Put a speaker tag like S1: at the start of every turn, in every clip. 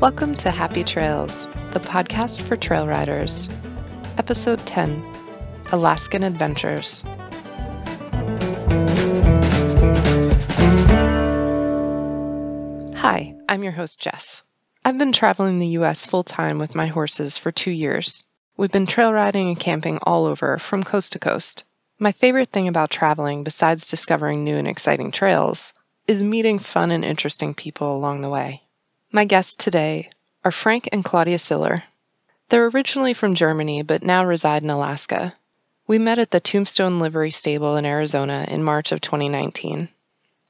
S1: Welcome to Happy Trails, the podcast for trail riders. Episode 10 Alaskan Adventures. Hi, I'm your host, Jess. I've been traveling the US full time with my horses for two years. We've been trail riding and camping all over from coast to coast. My favorite thing about traveling, besides discovering new and exciting trails, is meeting fun and interesting people along the way. My guests today are Frank and Claudia Siller. They're originally from Germany but now reside in Alaska. We met at the Tombstone Livery Stable in Arizona in March of 2019.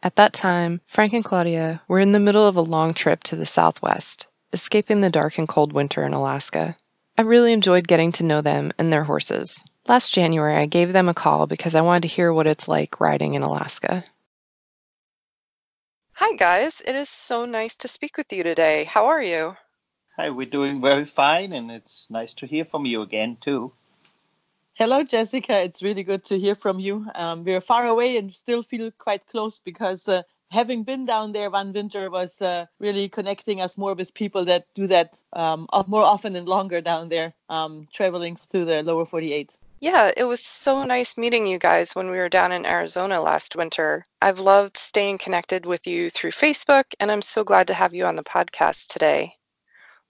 S1: At that time, Frank and Claudia were in the middle of a long trip to the southwest, escaping the dark and cold winter in Alaska. I really enjoyed getting to know them and their horses. Last January, I gave them a call because I wanted to hear what it's like riding in Alaska. Hi, guys. It is so nice to speak with you today. How are you?
S2: Hi, we're doing very fine, and it's nice to hear from you again, too.
S3: Hello, Jessica. It's really good to hear from you. Um, we're far away and still feel quite close because uh, having been down there one winter was uh, really connecting us more with people that do that um, more often and longer down there, um, traveling through the lower 48.
S1: Yeah, it was so nice meeting you guys when we were down in Arizona last winter. I've loved staying connected with you through Facebook, and I'm so glad to have you on the podcast today.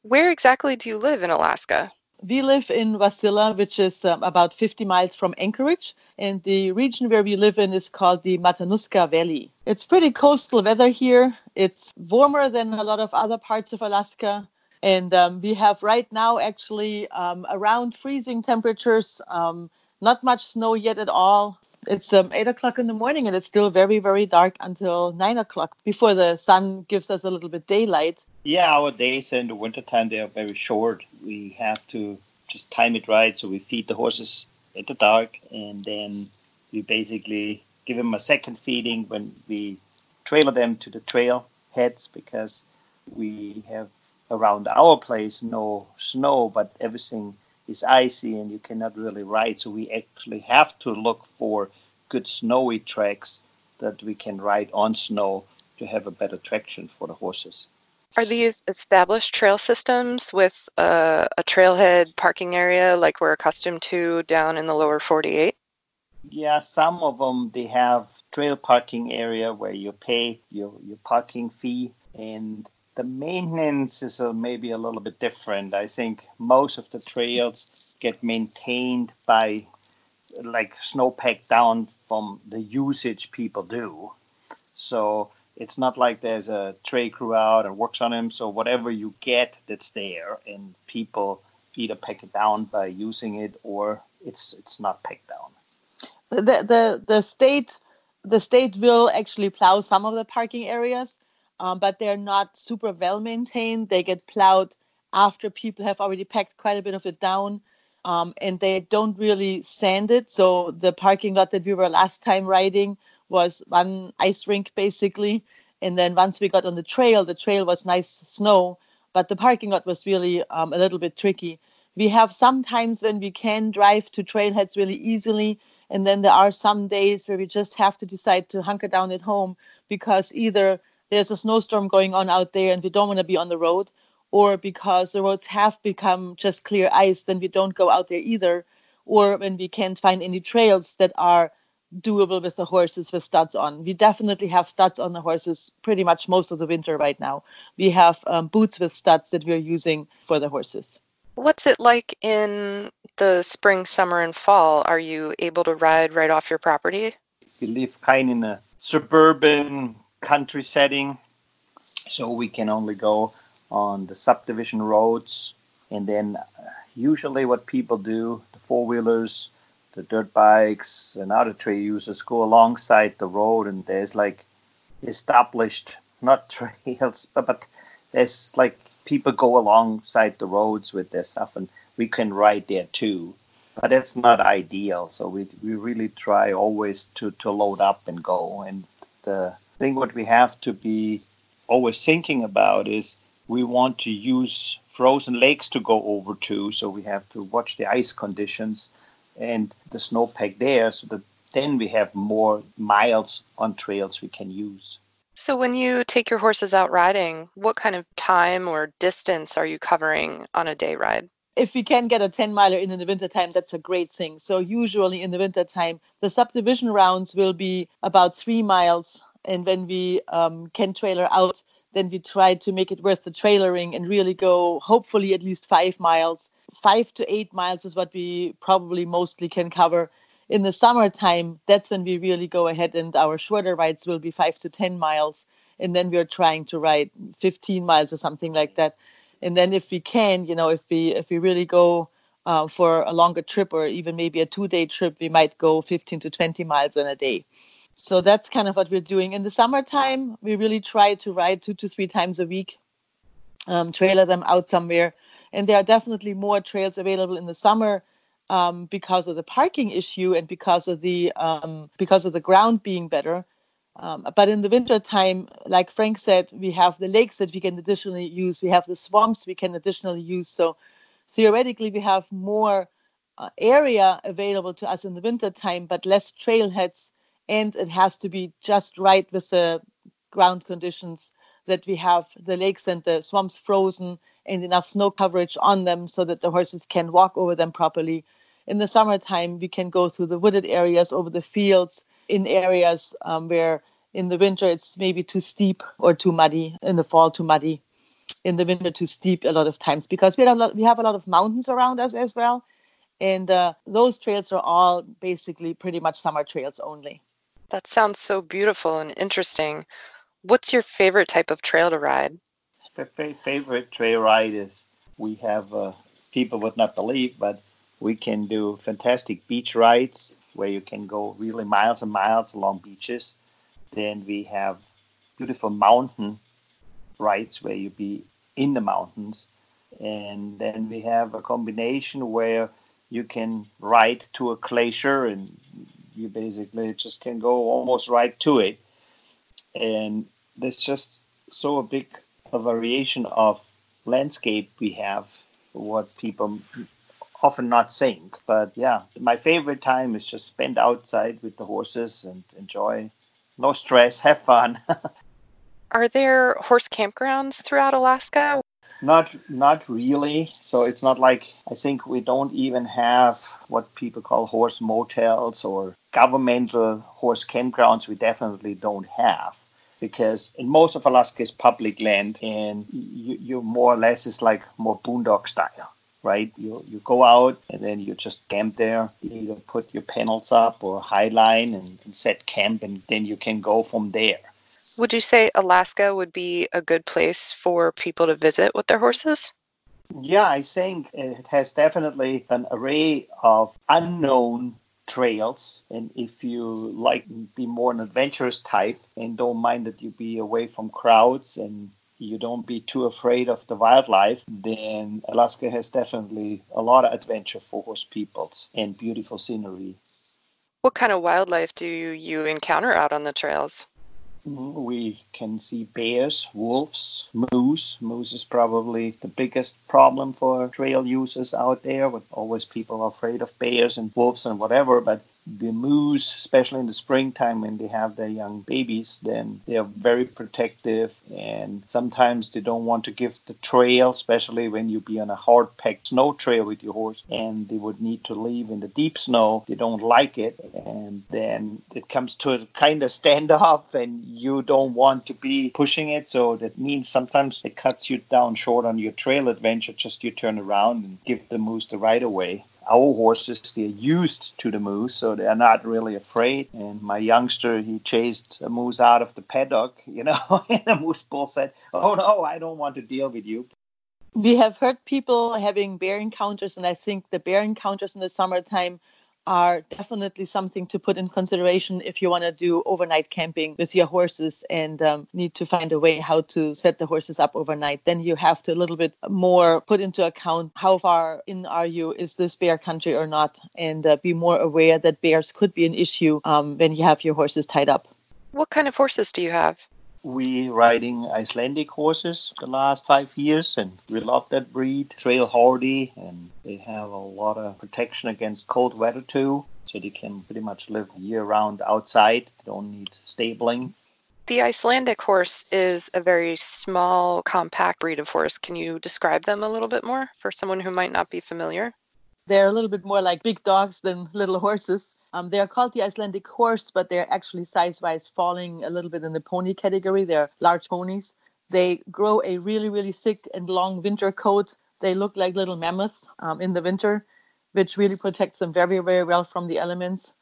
S1: Where exactly do you live in Alaska?
S3: We live in Wasilla, which is um, about 50 miles from Anchorage, and the region where we live in is called the Matanuska Valley. It's pretty coastal weather here. It's warmer than a lot of other parts of Alaska, and um, we have right now actually um, around freezing temperatures. Um, not much snow yet at all. It's um, 8 o'clock in the morning and it's still very, very dark until 9 o'clock before the sun gives us a little bit daylight.
S2: Yeah, our days in the wintertime, they are very short. We have to just time it right. So we feed the horses in the dark and then we basically give them a second feeding when we trailer them to the trail heads because we have around our place no snow, but everything is icy and you cannot really ride. So we actually have to look for good snowy tracks that we can ride on snow to have a better traction for the horses.
S1: Are these established trail systems with a, a trailhead parking area like we're accustomed to down in the lower 48?
S2: Yeah, some of them they have trail parking area where you pay your, your parking fee and the maintenance is a, maybe a little bit different. I think most of the trails get maintained by like snowpack down from the usage people do. So it's not like there's a trail crew out and works on them. So whatever you get, that's there, and people either pack it down by using it or it's it's not packed down.
S3: The the the state the state will actually plow some of the parking areas um, but they're not super well maintained. They get plowed after people have already packed quite a bit of it down. Um, and they don't really sand it. So the parking lot that we were last time riding was one ice rink basically. And then once we got on the trail, the trail was nice snow, but the parking lot was really um, a little bit tricky. We have sometimes when we can drive to trailheads really easily, and then there are some days where we just have to decide to hunker down at home because either there's a snowstorm going on out there and we don't want to be on the road, or because the roads have become just clear ice, then we don't go out there either, or when we can't find any trails that are doable with the horses with studs on. We definitely have studs on the horses pretty much most of the winter right now. We have um, boots with studs that we're using for the horses.
S1: What's it like in the spring, summer, and fall? Are you able to ride right off your property?
S2: We live kind of in a suburban country setting, so we can only go on the subdivision roads. And then uh, usually what people do, the four wheelers, the dirt bikes, and other trail users go alongside the road, and there's like established not trails, but, but there's like people go alongside the roads with their stuff, and we can ride there too. But it's not ideal, so we we really try always to to load up and go. And the I think what we have to be always thinking about is we want to use frozen lakes to go over to, so we have to watch the ice conditions and the snowpack there so that then we have more miles on trails we can use.
S1: So, when you take your horses out riding, what kind of time or distance are you covering on a day ride?
S3: if we can get a 10 miler in in the wintertime, that's a great thing. So usually in the wintertime, the subdivision rounds will be about three miles. And when we um, can trailer out, then we try to make it worth the trailering and really go hopefully at least five miles. Five to eight miles is what we probably mostly can cover. In the summertime, that's when we really go ahead and our shorter rides will be five to 10 miles. And then we're trying to ride 15 miles or something like that and then if we can you know if we if we really go uh, for a longer trip or even maybe a two day trip we might go 15 to 20 miles in a day so that's kind of what we're doing in the summertime we really try to ride two to three times a week um, trailer them out somewhere and there are definitely more trails available in the summer um, because of the parking issue and because of the um, because of the ground being better um, but in the winter time, like Frank said, we have the lakes that we can additionally use. We have the swamps we can additionally use. So theoretically, we have more uh, area available to us in the winter time, but less trailheads. And it has to be just right with the ground conditions that we have the lakes and the swamps frozen and enough snow coverage on them so that the horses can walk over them properly. In the summertime, we can go through the wooded areas, over the fields, in areas um, where in the winter it's maybe too steep or too muddy. In the fall, too muddy. In the winter, too steep a lot of times because we have a lot, we have a lot of mountains around us as well, and uh, those trails are all basically pretty much summer trails only.
S1: That sounds so beautiful and interesting. What's your favorite type of trail to ride?
S2: The favorite trail ride is we have uh, people would not believe, but we can do fantastic beach rides where you can go really miles and miles along beaches. Then we have beautiful mountain rides where you be in the mountains. And then we have a combination where you can ride to a glacier and you basically just can go almost right to it. And there's just so a big a variation of landscape we have, what people often not think. But yeah, my favorite time is just spend outside with the horses and enjoy. No stress, have fun.
S1: Are there horse campgrounds throughout Alaska?
S2: Not not really. So it's not like I think we don't even have what people call horse motels or governmental horse campgrounds. We definitely don't have because in most of Alaska is public land and you, you more or less is like more boondock style right? You you go out and then you just camp there. You either put your panels up or high line and, and set camp, and then you can go from there.
S1: Would you say Alaska would be a good place for people to visit with their horses?
S2: Yeah, I think it has definitely an array of unknown trails and if you like be more an adventurous type and don't mind that you be away from crowds and you don't be too afraid of the wildlife, then Alaska has definitely a lot of adventure for horse peoples and beautiful scenery.
S1: What kind of wildlife do you encounter out on the trails?
S2: We can see bears, wolves, moose. Moose is probably the biggest problem for trail users out there. With always people afraid of bears and wolves and whatever, but the moose, especially in the springtime when they have their young babies, then they are very protective and sometimes they don't want to give the trail, especially when you be on a hard packed snow trail with your horse and they would need to leave in the deep snow. They don't like it and then it comes to a kind of standoff and you don't want to be pushing it. So that means sometimes it cuts you down short on your trail adventure, just you turn around and give the moose the right of way our horses they're used to the moose, so they're not really afraid. And my youngster he chased a moose out of the paddock, you know, and the moose bull said, "Oh no, I don't want to deal with you."
S3: We have heard people having bear encounters, and I think the bear encounters in the summertime are definitely something to put in consideration if you want to do overnight camping with your horses and um, need to find a way how to set the horses up overnight. Then you have to a little bit more put into account how far in are you, is this bear country or not, and uh, be more aware that bears could be an issue um, when you have your horses tied up.
S1: What kind of horses do you have?
S2: We riding Icelandic horses the last five years, and we love that breed. Trail hardy, and they have a lot of protection against cold weather too. so they can pretty much live year round outside. They don't need stabling.
S1: The Icelandic horse is a very small, compact breed of horse. Can you describe them a little bit more for someone who might not be familiar?
S3: They're a little bit more like big dogs than little horses. Um, they are called the Icelandic horse, but they're actually size wise falling a little bit in the pony category. They're large ponies. They grow a really, really thick and long winter coat. They look like little mammoths um, in the winter, which really protects them very, very well from the elements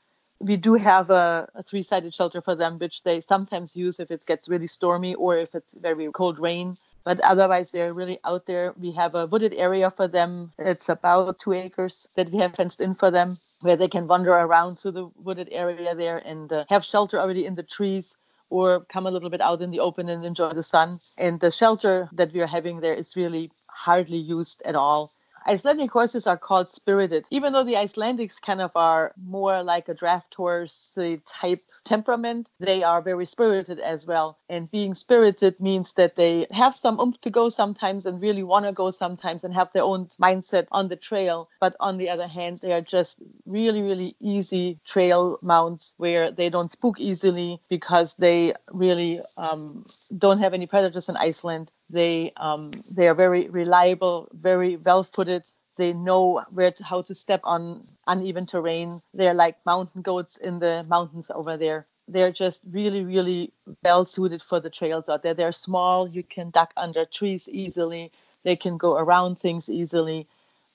S3: we do have a, a three-sided shelter for them, which they sometimes use if it gets really stormy or if it's very cold rain. But otherwise, they're really out there. We have a wooded area for them. It's about two acres that we have fenced in for them, where they can wander around through the wooded area there and uh, have shelter already in the trees or come a little bit out in the open and enjoy the sun. And the shelter that we are having there is really hardly used at all. Icelandic horses are called spirited, even though the Icelandics kind of are more like a draft horse type temperament. They are very spirited as well. And being spirited means that they have some oomph to go sometimes and really want to go sometimes and have their own mindset on the trail. But on the other hand, they are just really, really easy trail mounts where they don't spook easily because they really um, don't have any predators in Iceland. They um, they are very reliable, very well footed. They know where to, how to step on uneven terrain. They're like mountain goats in the mountains over there. They're just really, really well suited for the trails out there. They're small. You can duck under trees easily. They can go around things easily.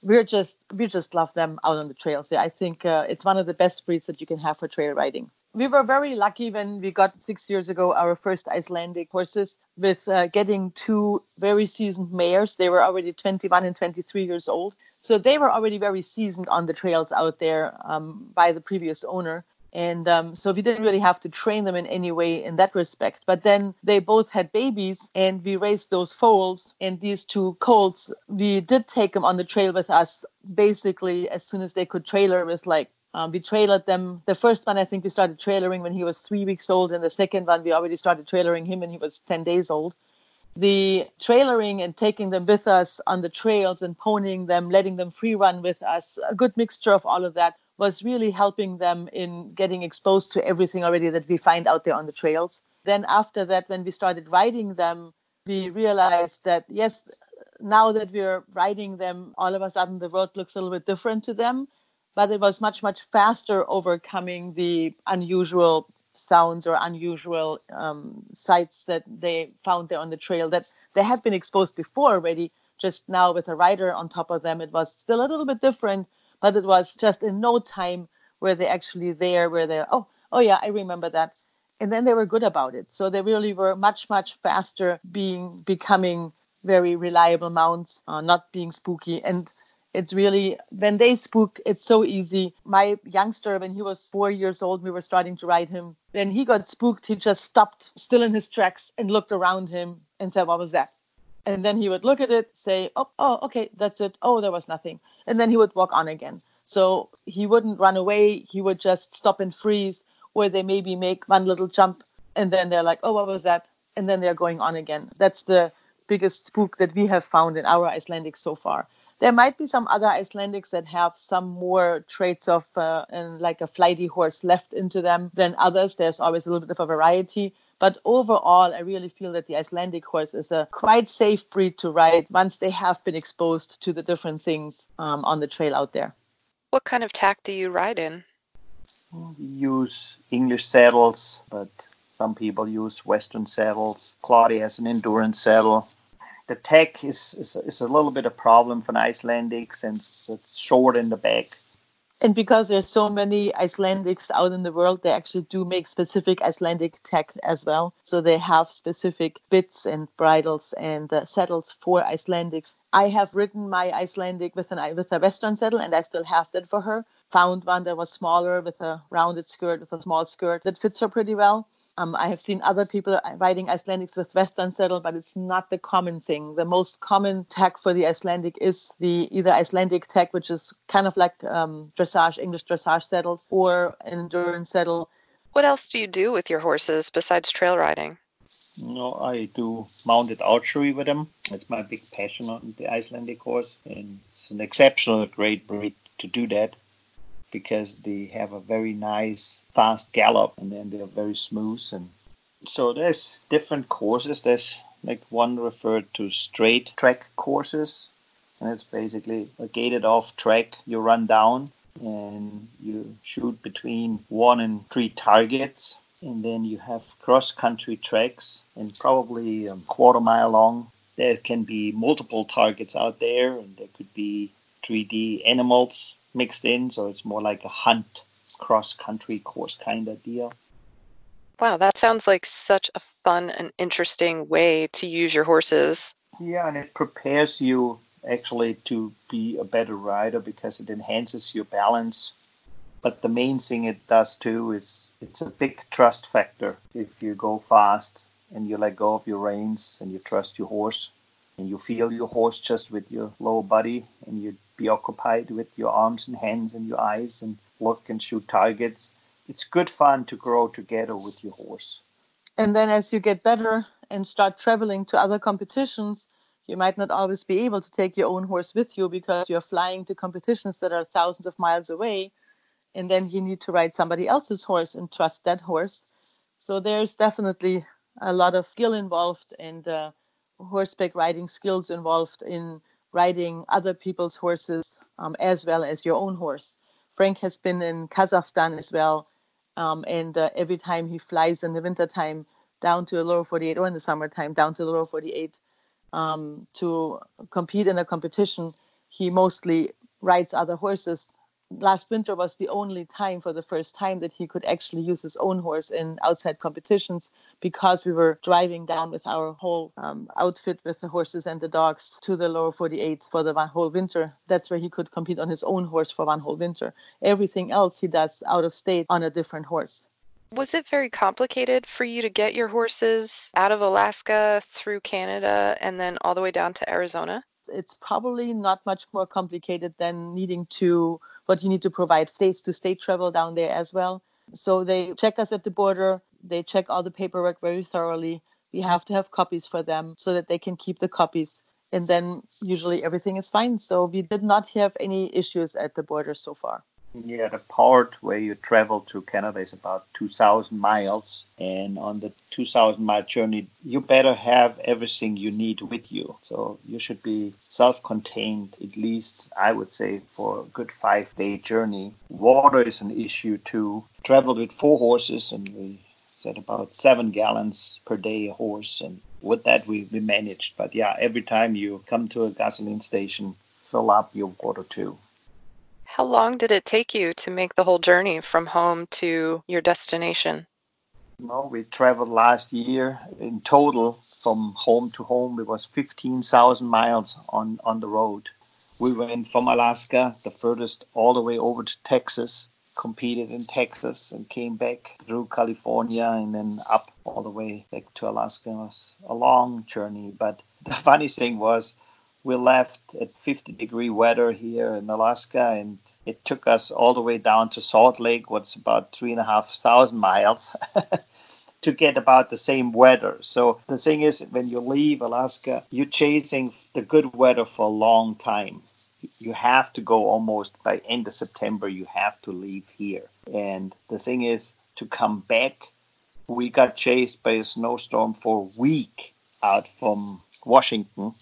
S3: We're just we just love them out on the trails. I think uh, it's one of the best breeds that you can have for trail riding we were very lucky when we got six years ago our first Icelandic horses with uh, getting two very seasoned mares. They were already 21 and 23 years old. So they were already very seasoned on the trails out there um, by the previous owner. And um, so we didn't really have to train them in any way in that respect. But then they both had babies and we raised those foals. And these two colts, we did take them on the trail with us basically as soon as they could trailer with like um, we trailered them. The first one, I think we started trailering when he was three weeks old, and the second one, we already started trailering him when he was 10 days old. The trailering and taking them with us on the trails and ponying them, letting them free run with us, a good mixture of all of that was really helping them in getting exposed to everything already that we find out there on the trails. Then, after that, when we started riding them, we realized that yes, now that we're riding them, all of a sudden the world looks a little bit different to them but it was much much faster overcoming the unusual sounds or unusual um, sights that they found there on the trail that they had been exposed before already. Just now with a rider on top of them it was still a little bit different but it was just in no time where they actually there where they're oh oh yeah i remember that. And then they were good about it. So they really were much much faster being becoming very reliable mounts uh, not being spooky. And it's really when they spook it's so easy. My youngster when he was four years old we were starting to ride him. When he got spooked he just stopped still in his tracks and looked around him and said what was that? And then he would look at it say oh, oh okay that's it. Oh there was nothing. And then he would walk on again. So he wouldn't run away. He would just stop and freeze or they maybe make one little jump and then they're like oh what was that? And then they're going on again. That's the biggest spook that we have found in our icelandic so far there might be some other Icelandics that have some more traits of uh, like a flighty horse left into them than others. There's always a little bit of a variety. But overall, I really feel that the Icelandic horse is a quite safe breed to ride once they have been exposed to the different things um, on the trail out there.
S1: What kind of tack do you ride in?
S2: We use English saddles, but some people use Western saddles. Claudia has an endurance saddle the tack is, is, is a little bit of problem for an Icelandic since it's short in the back.
S3: And because there's so many Icelandics out in the world, they actually do make specific Icelandic tack as well. So they have specific bits and bridles and uh, saddles for Icelandics. I have ridden my Icelandic with an with a Western saddle, and I still have that for her. Found one that was smaller with a rounded skirt, with a small skirt that fits her pretty well. Um, I have seen other people riding Icelandics with Western saddle, but it's not the common thing. The most common tack for the Icelandic is the either Icelandic tack, which is kind of like um, dressage, English dressage saddles, or an endurance saddle.
S1: What else do you do with your horses besides trail riding?
S2: No, I do mounted archery with them. It's my big passion on the Icelandic horse, and it's an exceptional, great breed to do that. Because they have a very nice fast gallop and then they're very smooth. And so there's different courses. There's like one referred to straight track courses and it's basically a gated off track. You run down and you shoot between one and three targets and then you have cross country tracks and probably a quarter mile long. There can be multiple targets out there and there could be 3d animals mixed in so it's more like a hunt cross country course kind of deal
S1: wow that sounds like such a fun and interesting way to use your horses
S2: yeah and it prepares you actually to be a better rider because it enhances your balance. But the main thing it does too is it's a big trust factor. If you go fast and you let go of your reins and you trust your horse and you feel your horse just with your lower body and you be occupied with your arms and hands and your eyes and look and shoot targets, it's good fun to grow together with your horse.
S3: And then as you get better and start traveling to other competitions, you might not always be able to take your own horse with you because you're flying to competitions that are thousands of miles away. And then you need to ride somebody else's horse and trust that horse. So there's definitely a lot of skill involved and uh, horseback riding skills involved in riding other people's horses um, as well as your own horse. Frank has been in Kazakhstan as well. Um, and uh, every time he flies in the wintertime down to the lower 48 or in the summertime down to the lower 48, um, to compete in a competition, he mostly rides other horses. Last winter was the only time for the first time that he could actually use his own horse in outside competitions because we were driving down with our whole um, outfit with the horses and the dogs to the lower 48 for the whole winter. That's where he could compete on his own horse for one whole winter. Everything else he does out of state on a different horse.
S1: Was it very complicated for you to get your horses out of Alaska through Canada and then all the way down to Arizona?
S3: It's probably not much more complicated than needing to what you need to provide states to state travel down there as well. So they check us at the border, they check all the paperwork very thoroughly. We have to have copies for them so that they can keep the copies. And then usually everything is fine. So we did not have any issues at the border so far.
S2: Yeah, the part where you travel to Canada is about 2,000 miles. And on the 2,000 mile journey, you better have everything you need with you. So you should be self contained, at least, I would say, for a good five day journey. Water is an issue too. Traveled with four horses, and we said about seven gallons per day a horse. And with that, we, we managed. But yeah, every time you come to a gasoline station, fill up your water too.
S1: How long did it take you to make the whole journey from home to your destination?
S2: No, we traveled last year in total from home to home. It was 15,000 miles on, on the road. We went from Alaska, the furthest, all the way over to Texas, competed in Texas, and came back through California and then up all the way back to Alaska. It was a long journey. But the funny thing was, we left at 50 degree weather here in Alaska, and it took us all the way down to Salt Lake, what's about three and a half thousand miles, to get about the same weather. So the thing is, when you leave Alaska, you're chasing the good weather for a long time. You have to go almost by end of September. You have to leave here, and the thing is to come back. We got chased by a snowstorm for a week out from Washington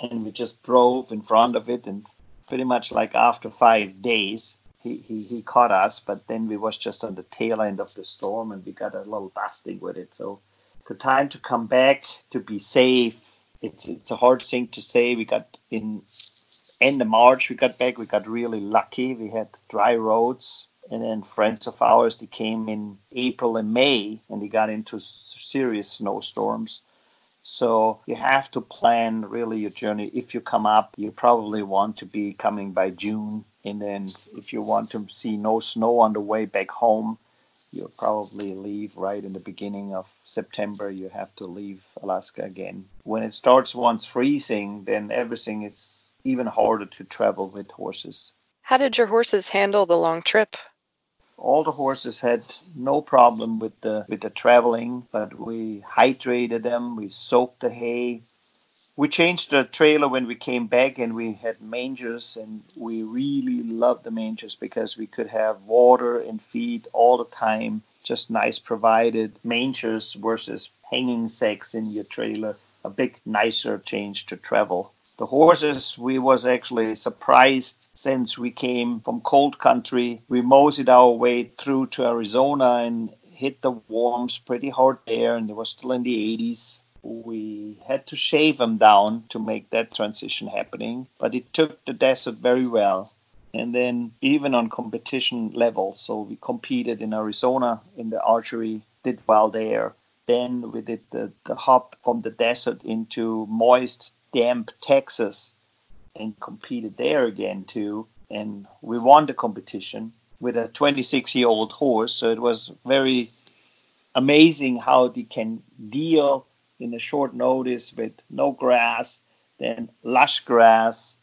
S2: and we just drove in front of it and pretty much like after five days he, he, he caught us but then we was just on the tail end of the storm and we got a little dusting with it. So the time to come back to be safe it's it's a hard thing to say. We got in end of march we got back we got really lucky. We had dry roads and then friends of ours they came in april and may and they got into serious snowstorms so you have to plan really your journey. If you come up, you probably want to be coming by June. And then if you want to see no snow on the way back home, you'll probably leave right in the beginning of September. You have to leave Alaska again. When it starts once freezing, then everything is even harder to travel with horses.
S1: How did your horses handle the long trip?
S2: All the horses had no problem with the with the traveling, but we hydrated them, we soaked the hay, we changed the trailer when we came back and we had mangers and we really loved the mangers because we could have water and feed all the time. Just nice provided mangers versus hanging sacks in your trailer a big nicer change to travel the horses we was actually surprised since we came from cold country we moseyed our way through to arizona and hit the warms pretty hard there and it was still in the 80s we had to shave them down to make that transition happening, but it took the desert very well. And then even on competition level, so we competed in Arizona in the archery, did well there. Then we did the, the hop from the desert into moist, damp Texas and competed there again too. And we won the competition with a 26 year old horse. So it was very amazing how they can deal in a short notice with no grass, then lush grass,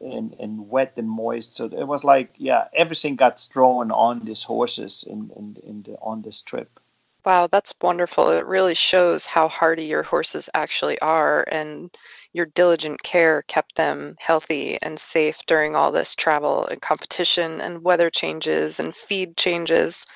S2: and, and wet and moist. So it was like, yeah, everything got thrown on these horses in, in, in the, on this trip.
S1: Wow, that's wonderful. It really shows how hardy your horses actually are, and your diligent care kept them healthy and safe during all this travel and competition and weather changes and feed changes.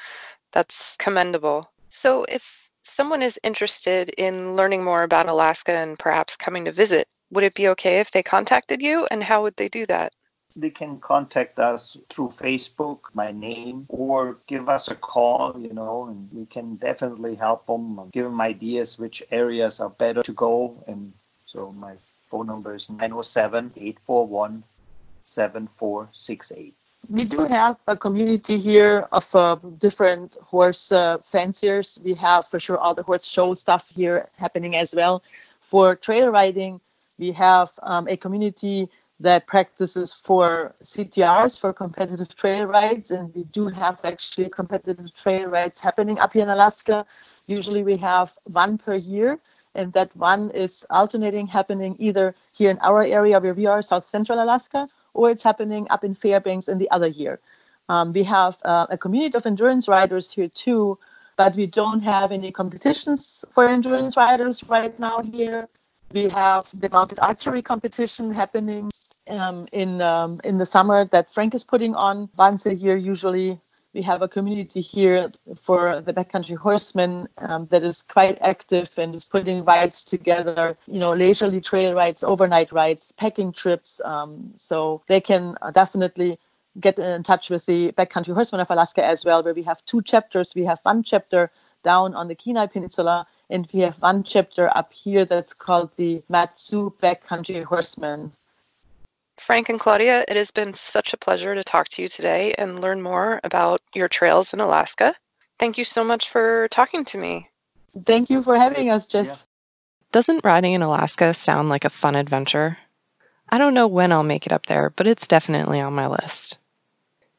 S1: That's commendable. So, if someone is interested in learning more about Alaska and perhaps coming to visit, would it be okay if they contacted you and how would they do that?
S2: They can contact us through Facebook, my name, or give us a call, you know, and we can definitely help them, give them ideas which areas are better to go. And so my phone number is 907 841 7468
S3: we do have a community here of uh, different horse uh, fanciers. We have for sure all the horse show stuff here happening as well. For trail riding, we have um, a community that practices for CTRs for competitive trail rides, and we do have actually competitive trail rides happening up here in Alaska. Usually, we have one per year and that one is alternating happening either here in our area where we are, South Central Alaska, or it's happening up in Fairbanks in the other year. Um, we have uh, a community of endurance riders here too, but we don't have any competitions for endurance riders right now here. We have the mounted archery competition happening um, in um, in the summer that Frank is putting on once a year usually we have a community here for the backcountry horsemen um, that is quite active and is putting rides together, you know, leisurely trail rides, overnight rides, packing trips. Um, so they can definitely get in touch with the Backcountry Horsemen of Alaska as well, where we have two chapters. We have one chapter down on the Kenai Peninsula, and we have one chapter up here that's called the Mat-Su Backcountry Horsemen.
S1: Frank and Claudia, it has been such a pleasure to talk to you today and learn more about your trails in Alaska. Thank you so much for talking to me.
S3: Thank you for having us, Jess. Yeah.
S1: Doesn't riding in Alaska sound like a fun adventure? I don't know when I'll make it up there, but it's definitely on my list.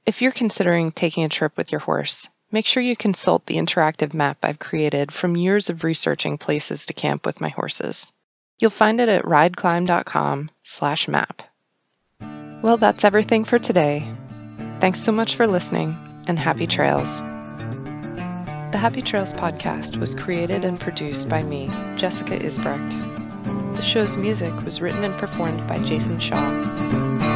S1: If you're considering taking a trip with your horse, make sure you consult the interactive map I've created from years of researching places to camp with my horses. You'll find it at rideclimb.com/map. Well, that's everything for today. Thanks so much for listening, and happy trails. The Happy Trails podcast was created and produced by me, Jessica Isbrecht. The show's music was written and performed by Jason Shaw.